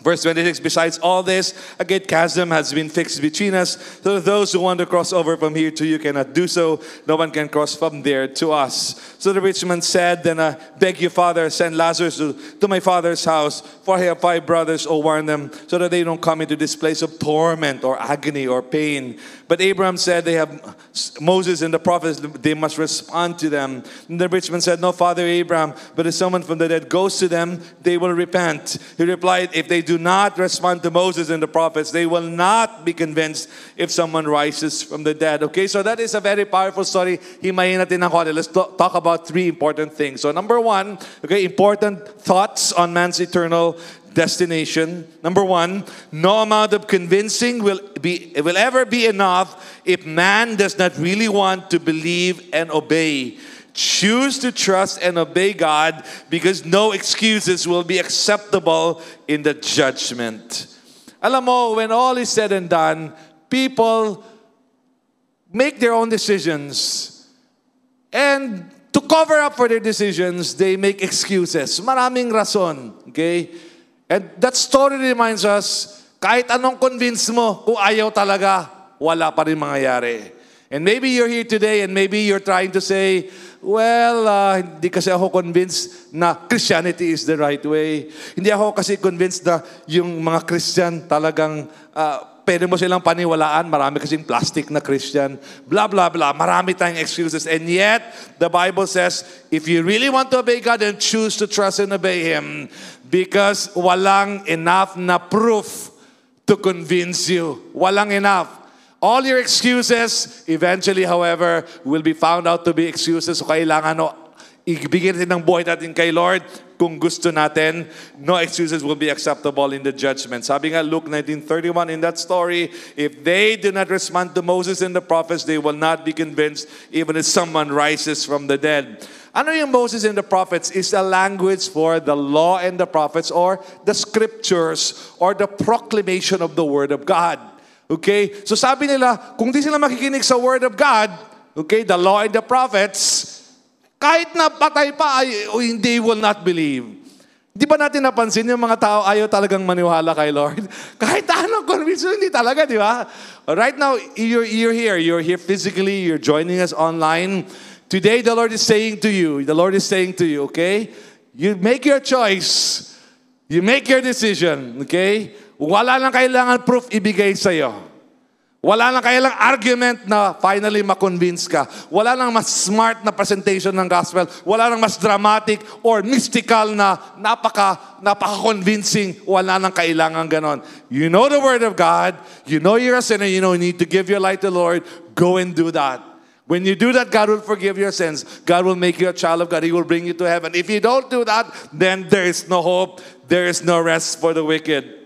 Verse 26, besides all this, a great chasm has been fixed between us, so that those who want to cross over from here to you cannot do so. No one can cross from there to us. So the rich man said, Then I beg you, Father, send Lazarus to, to my father's house, for I have five brothers, or warn them, so that they don't come into this place of torment or agony or pain. But Abraham said, They have Moses and the prophets, they must respond to them. And the rich man said, No, Father Abraham, but if someone from the dead goes to them, they will repent. He replied, If they do not respond to Moses and the prophets, they will not be convinced if someone rises from the dead. Okay, so that is a very powerful story. Natin. Let's talk about three important things. So number one, okay, important thoughts on man's eternal destination. Number one, no amount of convincing will be will ever be enough if man does not really want to believe and obey. Choose to trust and obey God because no excuses will be acceptable in the judgment. Alam mo, when all is said and done, people make their own decisions. And to cover up for their decisions, they make excuses. Maraming rason. Okay? And that story reminds us, kahit anong convince mo, kung ayaw talaga, wala pa rin mangyayari. And maybe you're here today and maybe you're trying to say, well, uh, hindi kasi ako convinced na Christianity is the right way. Hindi ako kasi convinced na yung mga Christian talagang uh, pwede mo silang paniwalaan. Marami kasing plastic na Christian. Blah, blah, blah. Marami tayong excuses. And yet, the Bible says, if you really want to obey God, then choose to trust and obey Him. Because walang enough na proof to convince you. Walang enough. All your excuses, eventually, however, will be found out to be excuses. So kailangan no, ibigay natin ng buhay natin kay Lord kung gusto natin. No excuses will be acceptable in the judgment. Sabi nga Luke 19.31 in that story, if they do not respond to Moses and the prophets, they will not be convinced even if someone rises from the dead. Ano yung Moses and the prophets is a language for the law and the prophets or the scriptures or the proclamation of the word of God. Okay? So sabi nila, kung di sila makikinig sa word of God, okay, the law and the prophets, kahit na patay pa, ay, they will not believe. Di ba natin napansin yung mga tao ayaw talagang maniwala kay Lord? Kahit anong conviction, hindi talaga, di ba? Right now, you're, you're here. You're here physically. You're joining us online. Today, the Lord is saying to you, the Lord is saying to you, okay? You make your choice. You make your decision, okay? Wala lang kailangan proof ibigay sa'yo. Wala lang kailangan argument na finally makonvince ka. Wala lang mas smart na presentation ng gospel. Wala lang mas dramatic or mystical na napaka, napaka-convincing. Wala lang kailangan ganon. You know the Word of God. You know you're a sinner. You know you need to give your life to the Lord. Go and do that. When you do that, God will forgive your sins. God will make you a child of God. He will bring you to heaven. If you don't do that, then there is no hope. There is no rest for the wicked.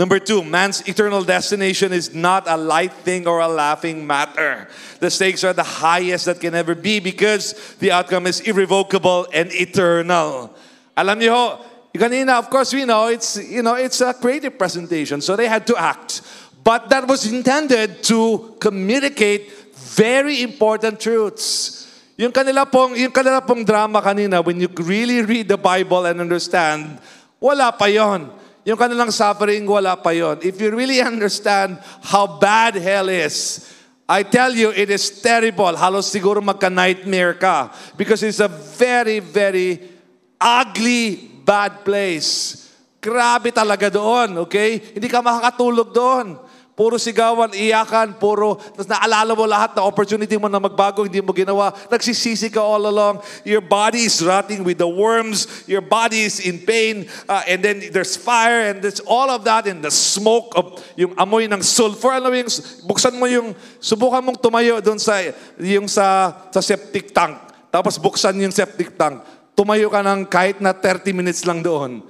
Number two, man's eternal destination is not a light thing or a laughing matter. The stakes are the highest that can ever be because the outcome is irrevocable and eternal. Alam niyo kanina, of course, we know it's, you know, it's a creative presentation, so they had to act. But that was intended to communicate very important truths. Yung kanila pong, yung kanila pong drama kanina, when you really read the Bible and understand, wala pa yon. Yung kanilang suffering, wala pa yon. If you really understand how bad hell is, I tell you, it is terrible. Halos siguro magka-nightmare ka. Because it's a very, very ugly, bad place. Grabe talaga doon, okay? Hindi ka makakatulog doon. Puro sigawan, iyakan, puro, tapos naalala mo lahat na opportunity mo na magbago, hindi mo ginawa. Nagsisisi ka all along. Your body is rotting with the worms. Your body is in pain. Uh, and then there's fire and there's all of that and the smoke of yung amoy ng sulfur. Alam yung, buksan mo yung, subukan mong tumayo doon sa, yung sa, sa septic tank. Tapos buksan yung septic tank. Tumayo ka ng kahit na 30 minutes lang doon.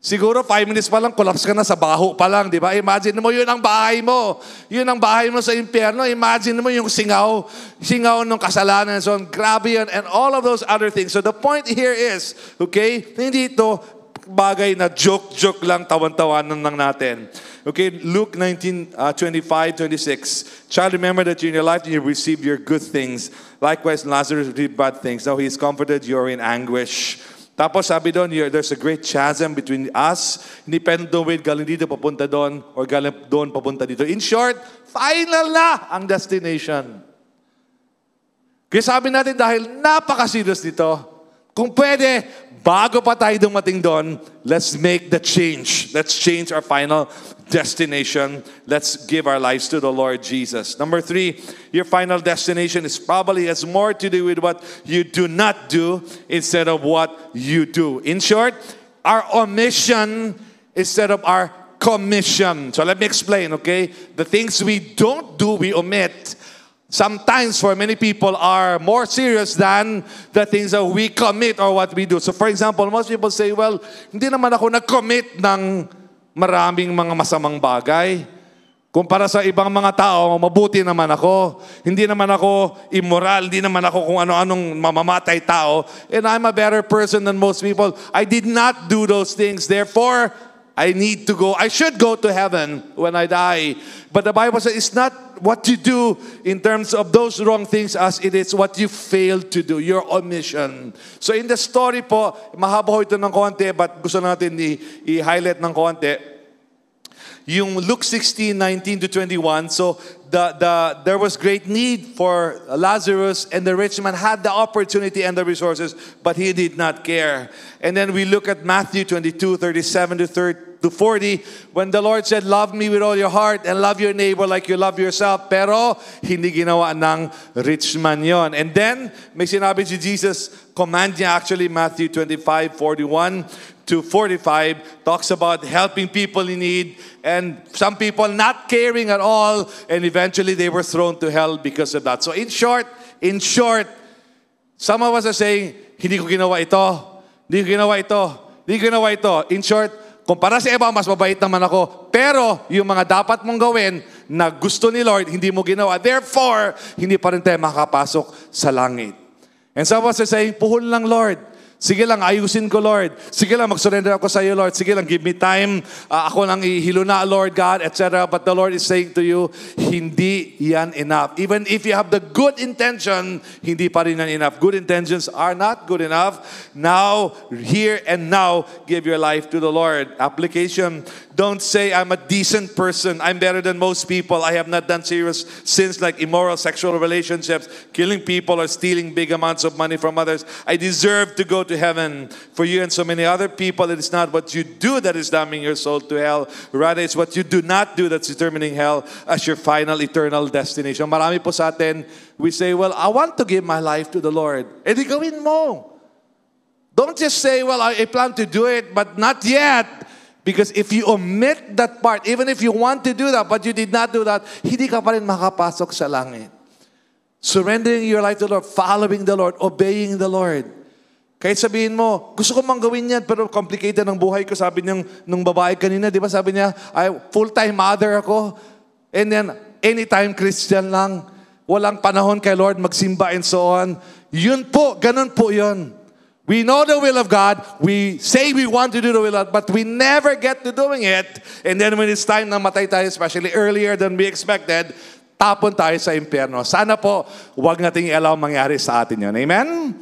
Siguro five minutes pa lang, collapse ka na sa baho pa lang, di ba? Imagine mo, yun ang bahay mo. Yun ang bahay mo sa impyerno. Imagine mo yung singaw, singaw ng kasalanan. So, grabe yun. And all of those other things. So, the point here is, okay, hindi ito bagay na joke-joke lang, tawan-tawanan lang natin. Okay, Luke 19, uh, 25, 26. Child, remember that in your life you received your good things. Likewise, Lazarus received bad things. Now he is comforted, you're in anguish. Tapos sabi doon, there's a great chasm between us. Pwedeng tumawid, galing dito papunta doon, or galing doon papunta dito. In short, final na ang destination. Kaya sabi natin dahil napaka-serious nito, kung pwede, bago pa tayo dumating doon, let's make the change. Let's change our final destination. Let's give our lives to the Lord Jesus. Number three, your final destination is probably has more to do with what you do not do instead of what you do. In short, our omission instead of our commission. So let me explain, okay? The things we don't do, we omit. Sometimes for many people are more serious than the things that we commit or what we do. So for example, most people say, well, hindi naman ako nag-commit ng maraming mga masamang bagay. Kumpara sa ibang mga tao, mabuti naman ako. Hindi naman ako immoral, hindi naman ako kung ano-anong mamamatay tao. And I'm a better person than most people. I did not do those things. Therefore, I need to go. I should go to heaven when I die. But the Bible says it's not what you do in terms of those wrong things as it is what you failed to do, your omission. So in the story po, mahaba ito ng konti, but gusto natin i-highlight ng konti. Yung Luke 16, 19 to 21, so the, the, there was great need for Lazarus, and the rich man had the opportunity and the resources, but he did not care. And then we look at Matthew 22, 37 to 30, to 40, when the Lord said, Love me with all your heart and love your neighbor like you love yourself. Pero hindi ginawa ng rich man yon. And then, may sinabi si Jesus, command niya actually, Matthew 25, 41 to 45, talks about helping people in need and some people not caring at all. And eventually they were thrown to hell because of that. So in short, in short, some of us are saying, hindi ko ginawa ito, hindi ko ginawa ito, hindi ko ginawa ito. In short, kumpara sa iba, mas mabait naman ako. Pero yung mga dapat mong gawin na gusto ni Lord, hindi mo ginawa. Therefore, hindi pa rin tayo makapasok sa langit. And some of us are saying, puhol lang Lord. Sige lang, ayusin ko, Lord. Sige lang, mag-surrender ako sa iyo, Lord. Sige lang, give me time. Ah, ako lang ihilo na, Lord God, etc. But the Lord is saying to you, hindi yan enough. Even if you have the good intention, hindi pa rin yan enough. Good intentions are not good enough. Now, here and now, give your life to the Lord. Application, don't say, I'm a decent person. I'm better than most people. I have not done serious sins like immoral sexual relationships, killing people, or stealing big amounts of money from others. I deserve to go to heaven. For you and so many other people, it is not what you do that is damning your soul to hell. Rather, it's what you do not do that's determining hell as your final eternal destination. Marami po sa atin, we say, well, I want to give my life to the Lord. E gawin mo. Don't just say, well, I I plan to do it, but not yet. Because if you omit that part, even if you want to do that, but you did not do that, hindi ka pa rin makapasok sa langit. Surrendering your life to the Lord, following the Lord, obeying the Lord. Kahit sabihin mo, gusto ko mang gawin yan, pero complicated ang buhay ko. Sabi niyang, nung babae kanina, di ba sabi niya, full-time mother ako. And then, anytime Christian lang. Walang panahon kay Lord magsimba and so on. Yun po, ganun po yun. We know the will of God. We say we want to do the will of God, but we never get to doing it. And then when it's time na matay tayo, especially earlier than we expected, tapon tayo sa impyerno. Sana po, huwag nating i-allow mangyari sa atin yun. Amen?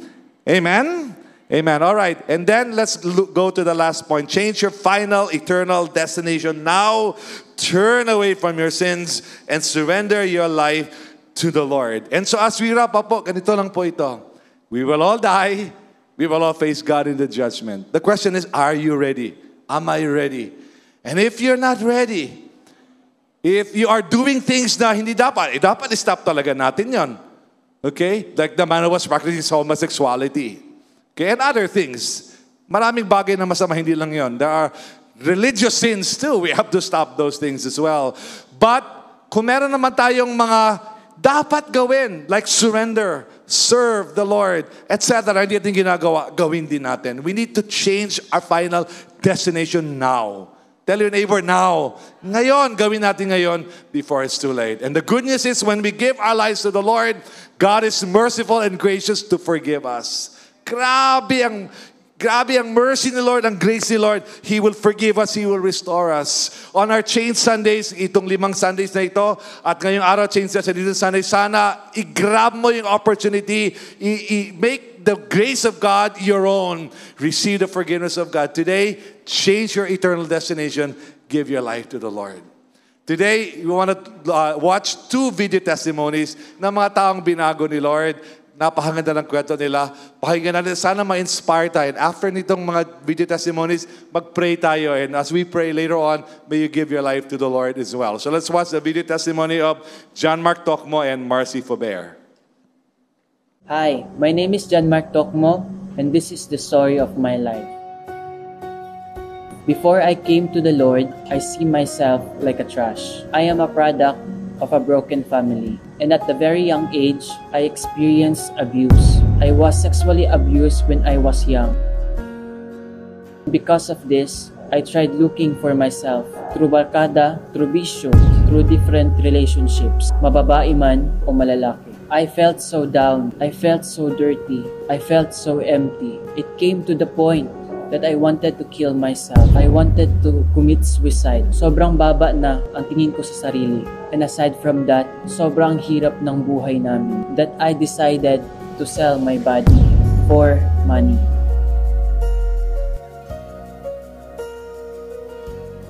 Amen? Amen. All right. And then let's look, go to the last point. Change your final eternal destination. Now, turn away from your sins and surrender your life to the Lord. And so as we wrap up po, ganito lang po ito. We will all die. We will all face God in the judgment. The question is, are you ready? Am I ready? And if you're not ready, if you are doing things na hindi dapat, eh dapat stop talaga natin yon. Okay? Like the man who was practicing homosexuality. Okay? And other things. Maraming bagay na masama, hindi lang yon. There are religious sins too. We have to stop those things as well. But, kung meron naman tayong mga dapat gawin, like surrender, serve the Lord, etc. Hindi natin ginagawa, gawin din natin. We need to change our final destination now. Tell your neighbor now. Ngayon, gawin natin ngayon before it's too late. And the good news is when we give our lives to the Lord, God is merciful and gracious to forgive us. Grabe ang Grabe ang mercy ni Lord, ang grace ni Lord. He will forgive us, He will restore us. On our Change Sundays, itong limang Sundays na ito, at ngayong araw, Change dito Sunday, sana i-grab mo yung opportunity, i- i- make the grace of God your own. Receive the forgiveness of God. Today, change your eternal destination. Give your life to the Lord. Today, we want to uh, watch two video testimonies ng mga taong binago ni Lord. Napakaganda ng kwento nila. Pakinggan natin, sana ma-inspire tayo. And after nitong mga video testimonies, mag-pray tayo. And as we pray later on, may you give your life to the Lord as well. So let's watch the video testimony of John Mark Tokmo and Marcy Faber. Hi, my name is John Mark Tokmo, and this is the story of my life. Before I came to the Lord, I see myself like a trash. I am a product of a broken family. And at the very young age, I experienced abuse. I was sexually abused when I was young. Because of this, I tried looking for myself through barkada, through bisyo, through different relationships, mababae man o malalaki. I felt so down. I felt so dirty. I felt so empty. It came to the point that I wanted to kill myself. I wanted to commit suicide. Sobrang baba na ang tingin ko sa sarili. And aside from that, sobrang hirap ng buhay namin that I decided to sell my body for money.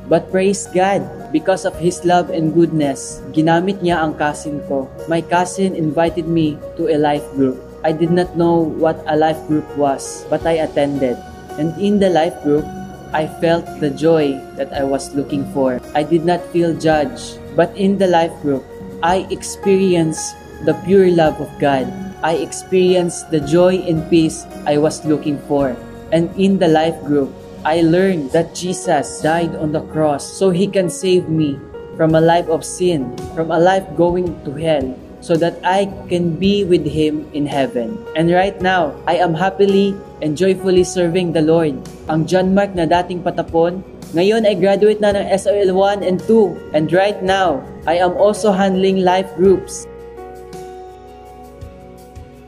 But praise God, because of His love and goodness, ginamit niya ang cousin ko. My cousin invited me to a life group. I did not know what a life group was, but I attended. And in the life group, I felt the joy that I was looking for. I did not feel judged, but in the life group, I experienced the pure love of God. I experienced the joy and peace I was looking for. And in the life group, I learned that Jesus died on the cross so he can save me from a life of sin, from a life going to hell, so that I can be with him in heaven. And right now, I am happily and joyfully serving the Lord. Ang John Mark na dating patapon, ngayon ay graduate na ng SOL 1 and 2. And right now, I am also handling life groups.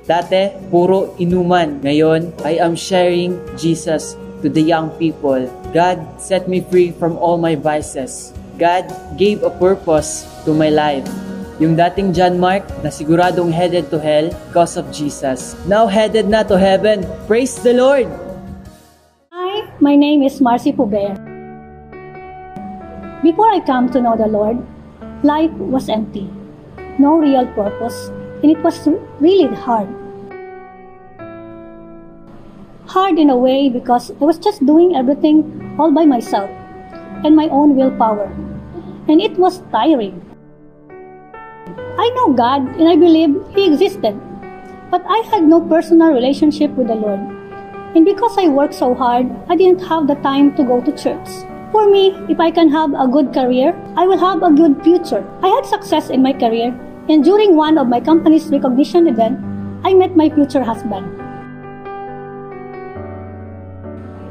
Dati, puro inuman. Ngayon, I am sharing Jesus to the young people. God set me free from all my vices. God gave a purpose to my life. Yung dating John Mark na siguradong headed to hell because of Jesus. Now headed na to heaven. Praise the Lord! Hi, my name is Marcy Pubert. Before I come to know the Lord, life was empty. No real purpose, and it was really hard. Hard in a way because I was just doing everything all by myself and my own willpower. And it was tiring. I know God and I believe He existed, but I had no personal relationship with the Lord. And because I worked so hard, I didn't have the time to go to church. For me, if I can have a good career, I will have a good future. I had success in my career, and during one of my company's recognition event, I met my future husband.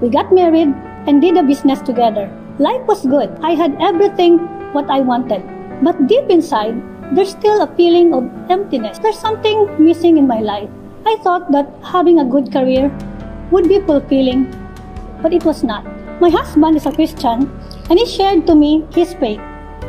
We got married and did a business together. Life was good. I had everything what I wanted. But deep inside, there's still a feeling of emptiness. There's something missing in my life. I thought that having a good career would be fulfilling, but it was not. My husband is a Christian and he shared to me his faith.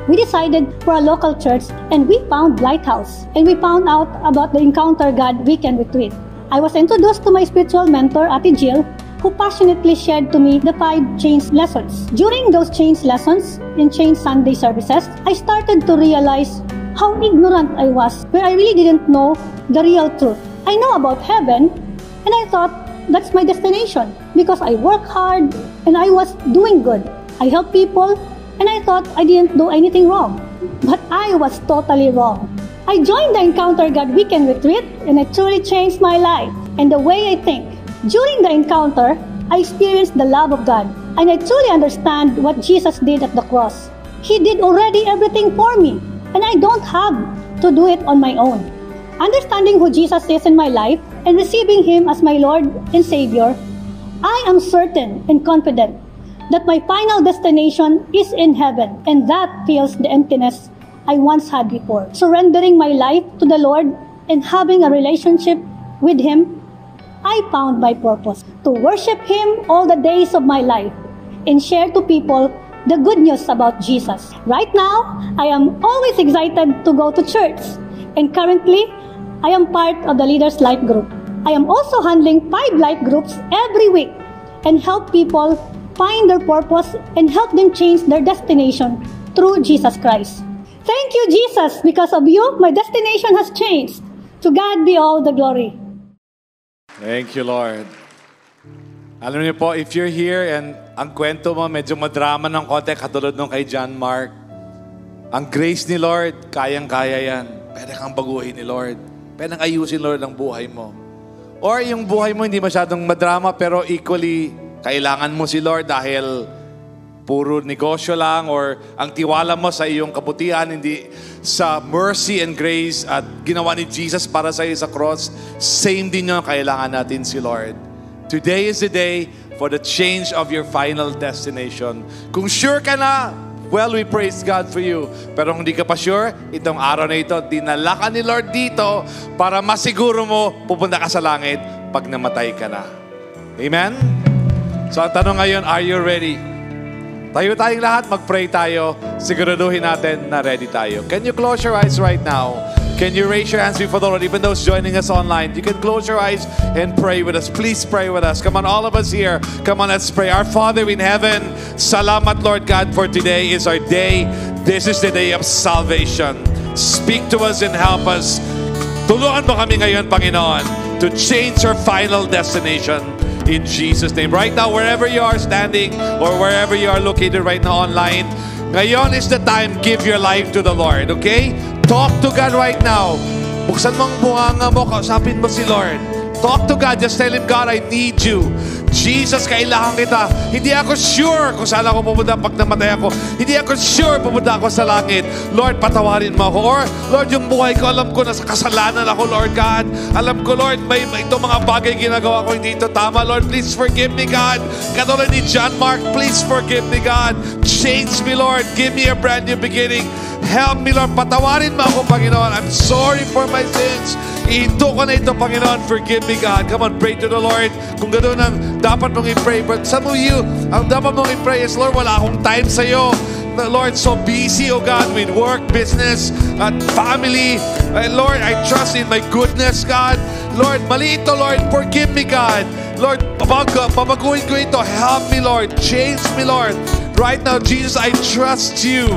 We decided for a local church and we found Lighthouse and we found out about the Encounter God Weekend Retreat. I was introduced to my spiritual mentor, Ate Jill, who passionately shared to me the five change lessons. During those change lessons in change Sunday services, I started to realize how ignorant I was, where I really didn't know the real truth. I know about heaven, and I thought that's my destination because I work hard and I was doing good. I help people, and I thought I didn't do anything wrong. But I was totally wrong. I joined the Encounter God Weekend Retreat, and it truly changed my life and the way I think. During the encounter, I experienced the love of God, and I truly understand what Jesus did at the cross. He did already everything for me. And I don't have to do it on my own. Understanding who Jesus is in my life and receiving Him as my Lord and Savior, I am certain and confident that my final destination is in heaven, and that fills the emptiness I once had before. Surrendering my life to the Lord and having a relationship with Him, I found my purpose to worship Him all the days of my life and share to people the good news about Jesus. Right now, I am always excited to go to church, and currently, I am part of the Leaders Life Group. I am also handling five life groups every week and help people find their purpose and help them change their destination through Jesus Christ. Thank you, Jesus. Because of you, my destination has changed. To God be all the glory. Thank you, Lord. Alam niyo po, if you're here and ang kwento mo medyo madrama ng konti katulad nung kay John Mark, ang grace ni Lord, kayang-kaya yan. Pwede kang baguhin ni Lord. Pwede kang ayusin, Lord, ang buhay mo. Or yung buhay mo hindi masyadong madrama pero equally kailangan mo si Lord dahil puro negosyo lang or ang tiwala mo sa iyong kabutihan, hindi sa mercy and grace at ginawa ni Jesus para sa iyo sa cross, same din yun kailangan natin si Lord. Today is the day for the change of your final destination. Kung sure ka na, well, we praise God for you. Pero kung hindi ka pa sure, itong araw na ito, dinala ka ni Lord dito para masiguro mo pupunta ka sa langit pag namatay ka na. Amen? So ang tanong ngayon, are you ready? Tayo tayong lahat, mag-pray tayo. Siguraduhin natin na ready tayo. Can you close your eyes right now? Can you raise your hands before the Lord? Even those joining us online, you can close your eyes and pray with us. Please pray with us. Come on, all of us here. Come on, let's pray. Our Father in heaven, salamat, Lord God, for today is our day. This is the day of salvation. Speak to us and help us. Tulungan mo kami ngayon, Panginoon, to change our final destination in Jesus' name. Right now, wherever you are standing or wherever you are located right now online, ngayon is the time, give your life to the Lord, okay? Talk to God right now. Buksan mo ang bunganga mo, kausapin mo si Lord. Talk to God. Just tell Him, God, I need you. Jesus, kailangan kita. Hindi ako sure kung saan ako pupunta pag namatay ako. Hindi ako sure pupunta ako sa langit. Lord, patawarin mo ako. Or, Lord, yung buhay ko, alam ko na sa kasalanan ako, Lord God. Alam ko, Lord, may, may itong mga bagay ginagawa ko hindi ito tama. Lord, please forgive me, God. Katulad ni John Mark, please forgive me, God. Change me, Lord. Give me a brand new beginning. Help me, Lord. Patawarin mo ako, Panginoon. I'm sorry for my sins. Ihinto ko na ito, Panginoon. Forgive me, God. Come on, pray to the Lord. Kung gano'n ang dapat mong i-pray. But some of you, ang dapat mong i-pray is, Lord, wala akong time sa'yo. Lord, so busy, oh God, with work, business, at family. Uh, Lord, I trust in my goodness, God. Lord, mali ito, Lord. Forgive me, God. Lord, pabag pabaguhin ko ito. Help me, Lord. Change me, Lord. Right now, Jesus, I trust you.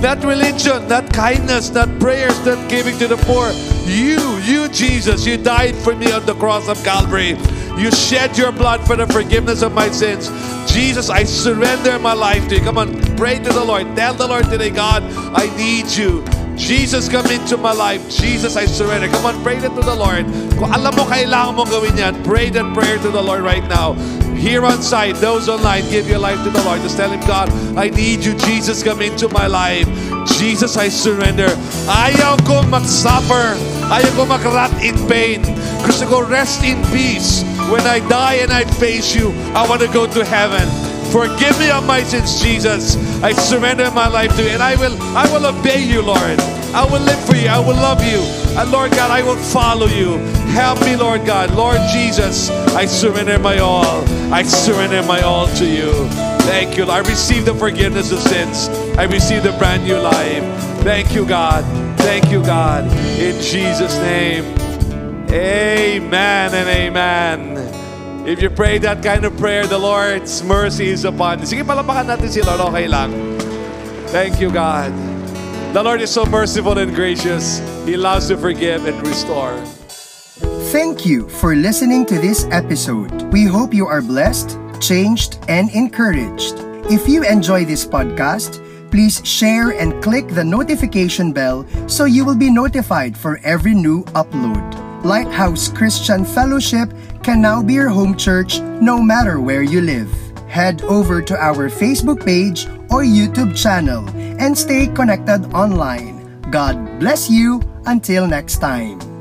Not religion, not kindness, not prayers, not giving to the poor. You, you, Jesus, you died for me on the cross of Calvary. You shed your blood for the forgiveness of my sins. Jesus, I surrender my life to you. Come on, pray to the Lord. Tell the Lord today, God, I need you. Jesus, come into my life. Jesus, I surrender. Come on, pray that to the Lord. Kung alam mo kailangan mo gawin yan, pray that prayer to the Lord right now. Here on site, those online, give your life to the Lord. Just tell Him, God, I need you. Jesus, come into my life. Jesus, I surrender. Ayaw ko mag-suffer. Ayaw ko mag-rot in pain. Gusto ko rest in peace. When I die and I face you, I want to go to heaven. Forgive me of my sins, Jesus. I surrender my life to you, and I will, I will obey you, Lord. I will live for you. I will love you. And Lord God, I will follow you. Help me, Lord God. Lord Jesus, I surrender my all. I surrender my all to you. Thank you. I receive the forgiveness of sins. I receive the brand new life. Thank you, God. Thank you, God. In Jesus' name. Amen and amen. If you pray that kind of prayer, the Lord's mercy is upon you. Sige, palapakan natin si Lord. Okay lang. Thank you, God. The Lord is so merciful and gracious. He loves to forgive and restore. Thank you for listening to this episode. We hope you are blessed, changed, and encouraged. If you enjoy this podcast, please share and click the notification bell so you will be notified for every new upload. Lighthouse Christian Fellowship can now be your home church no matter where you live. Head over to our Facebook page or YouTube channel and stay connected online. God bless you. Until next time.